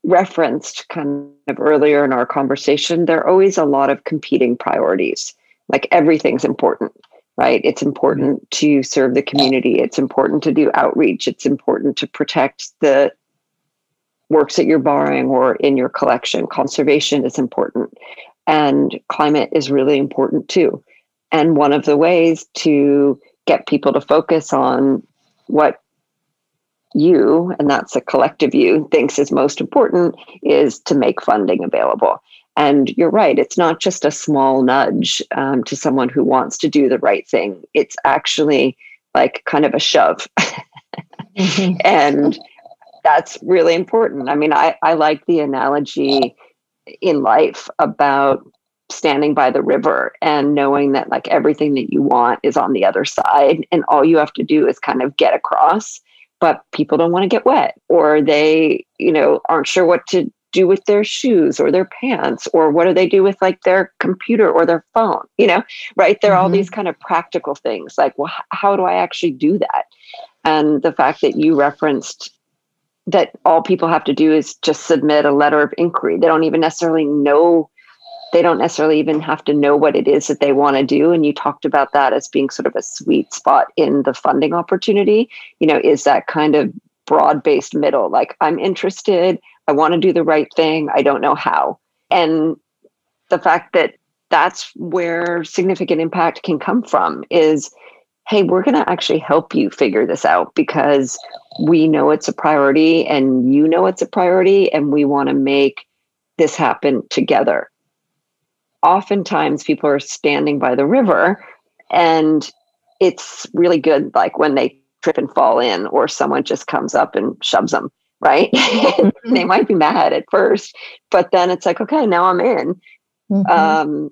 Speaker 1: referenced kind of earlier in our conversation, there are always a lot of competing priorities. Like everything's important, right? It's important to serve the community, it's important to do outreach, it's important to protect the works that you're borrowing or in your collection. Conservation is important. And climate is really important too. And one of the ways to get people to focus on what you, and that's a collective you, thinks is most important is to make funding available. And you're right, it's not just a small nudge um, to someone who wants to do the right thing. It's actually like kind of a shove. mm-hmm. And that's really important. I mean, I, I like the analogy in life about standing by the river and knowing that like everything that you want is on the other side and all you have to do is kind of get across but people don't want to get wet or they you know aren't sure what to do with their shoes or their pants or what do they do with like their computer or their phone you know right? There are mm-hmm. all these kind of practical things like well how do i actually do that? And the fact that you referenced that all people have to do is just submit a letter of inquiry. They don't even necessarily know they don't necessarily even have to know what it is that they want to do and you talked about that as being sort of a sweet spot in the funding opportunity. You know is that kind of broad based middle like i'm interested i want to do the right thing i don't know how. And the fact that that's where significant impact can come from is hey we're going to actually help you figure this out because we know it's a priority and you know it's a priority and we want to make this happen together oftentimes people are standing by the river and it's really good like when they trip and fall in or someone just comes up and shoves them right? Mm-hmm. they might be mad at first but then it's like okay now i'm in. Mm-hmm. um,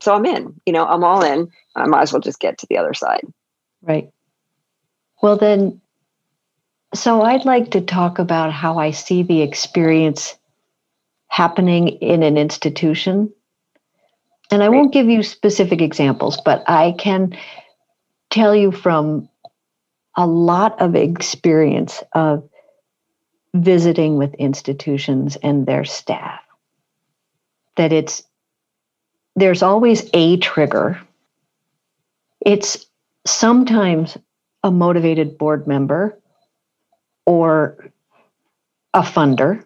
Speaker 1: so i'm in you know i'm all in. I might as well just get to the other side.
Speaker 3: Right. Well then so i'd like to talk about how i see the experience happening in an institution and I won't give you specific examples, but I can tell you from a lot of experience of visiting with institutions and their staff that it's there's always a trigger. It's sometimes a motivated board member or a funder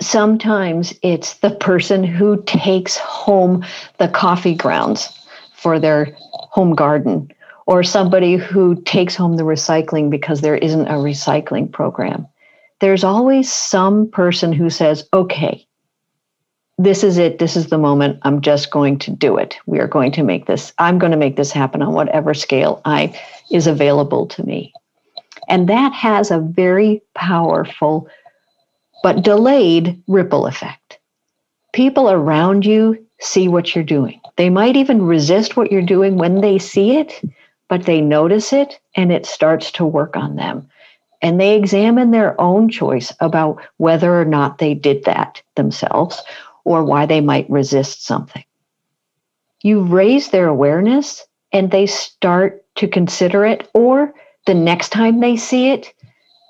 Speaker 3: sometimes it's the person who takes home the coffee grounds for their home garden or somebody who takes home the recycling because there isn't a recycling program. There's always some person who says, okay, this is it. This is the moment. I'm just going to do it. We are going to make this, I'm going to make this happen on whatever scale I is available to me. And that has a very powerful but delayed ripple effect. People around you see what you're doing. They might even resist what you're doing when they see it, but they notice it and it starts to work on them. And they examine their own choice about whether or not they did that themselves or why they might resist something. You raise their awareness and they start to consider it, or the next time they see it,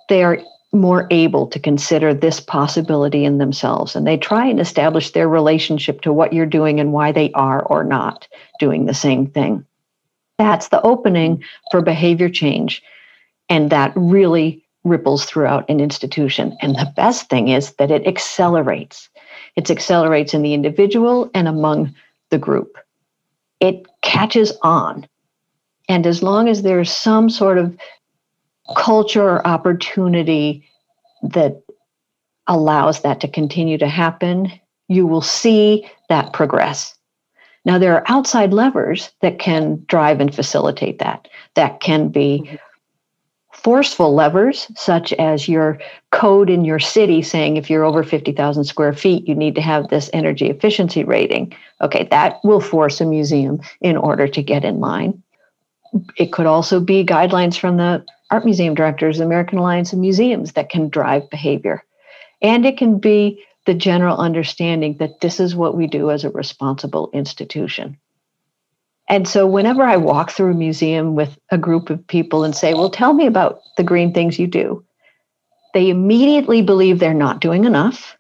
Speaker 3: they are more able to consider this possibility in themselves and they try and establish their relationship to what you're doing and why they are or not doing the same thing. That's the opening for behavior change. And that really ripples throughout an institution. And the best thing is that it accelerates. It accelerates in the individual and among the group. It catches on. And as long as there's some sort of culture or opportunity that allows that to continue to happen, you will see that progress. Now, there are outside levers that can drive and facilitate that. That can be mm-hmm. forceful levers, such as your code in your city saying if you're over 50,000 square feet, you need to have this energy efficiency rating. Okay, that will force a museum in order to get in line. It could also be guidelines from the art museum directors, American Alliance of Museums that can drive behavior. And it can be the general understanding that this is what we do as a responsible institution. And so, whenever I walk through a museum with a group of people and say, Well, tell me about the green things you do, they immediately believe they're not doing enough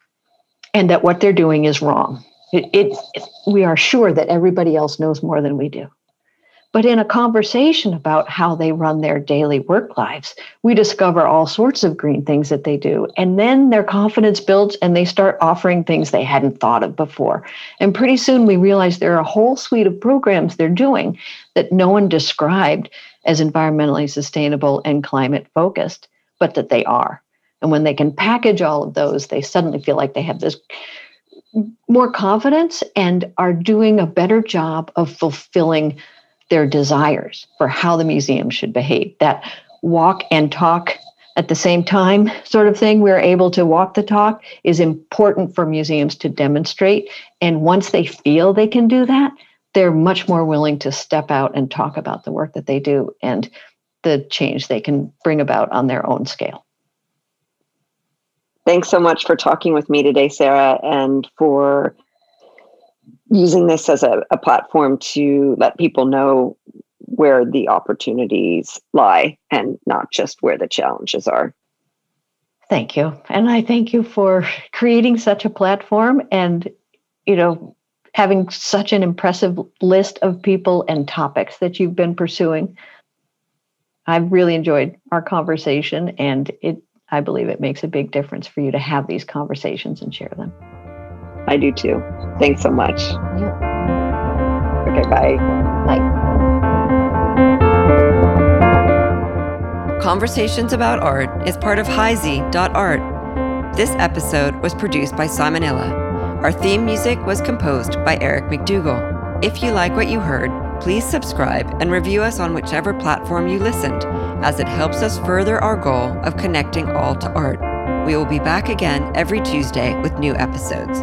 Speaker 3: and that what they're doing is wrong. It, it, we are sure that everybody else knows more than we do. But in a conversation about how they run their daily work lives, we discover all sorts of green things that they do. And then their confidence builds and they start offering things they hadn't thought of before. And pretty soon we realize there are a whole suite of programs they're doing that no one described as environmentally sustainable and climate focused, but that they are. And when they can package all of those, they suddenly feel like they have this more confidence and are doing a better job of fulfilling their desires for how the museum should behave. That walk and talk at the same time sort of thing, we're able to walk the talk is important for museums to demonstrate. And once they feel they can do that, they're much more willing to step out and talk about the work that they do and the change they can bring about on their own scale.
Speaker 1: Thanks so much for talking with me today, Sarah, and for using this as a, a platform to let people know where the opportunities lie and not just where the challenges are.
Speaker 3: Thank you. And I thank you for creating such a platform and, you know, having such an impressive list of people and topics that you've been pursuing. I've really enjoyed our conversation and it I believe it makes a big difference for you to have these conversations and share them.
Speaker 4: I do too. Thanks so much.
Speaker 3: Yeah.
Speaker 4: Okay, bye.
Speaker 3: Bye.
Speaker 1: Conversations about Art is part of Heisey.art. This episode was produced by Simon Illa. Our theme music was composed by Eric McDougall. If you like what you heard, please subscribe and review us on whichever platform you listened, as it helps us further our goal of connecting all to art. We will be back again every Tuesday with new episodes.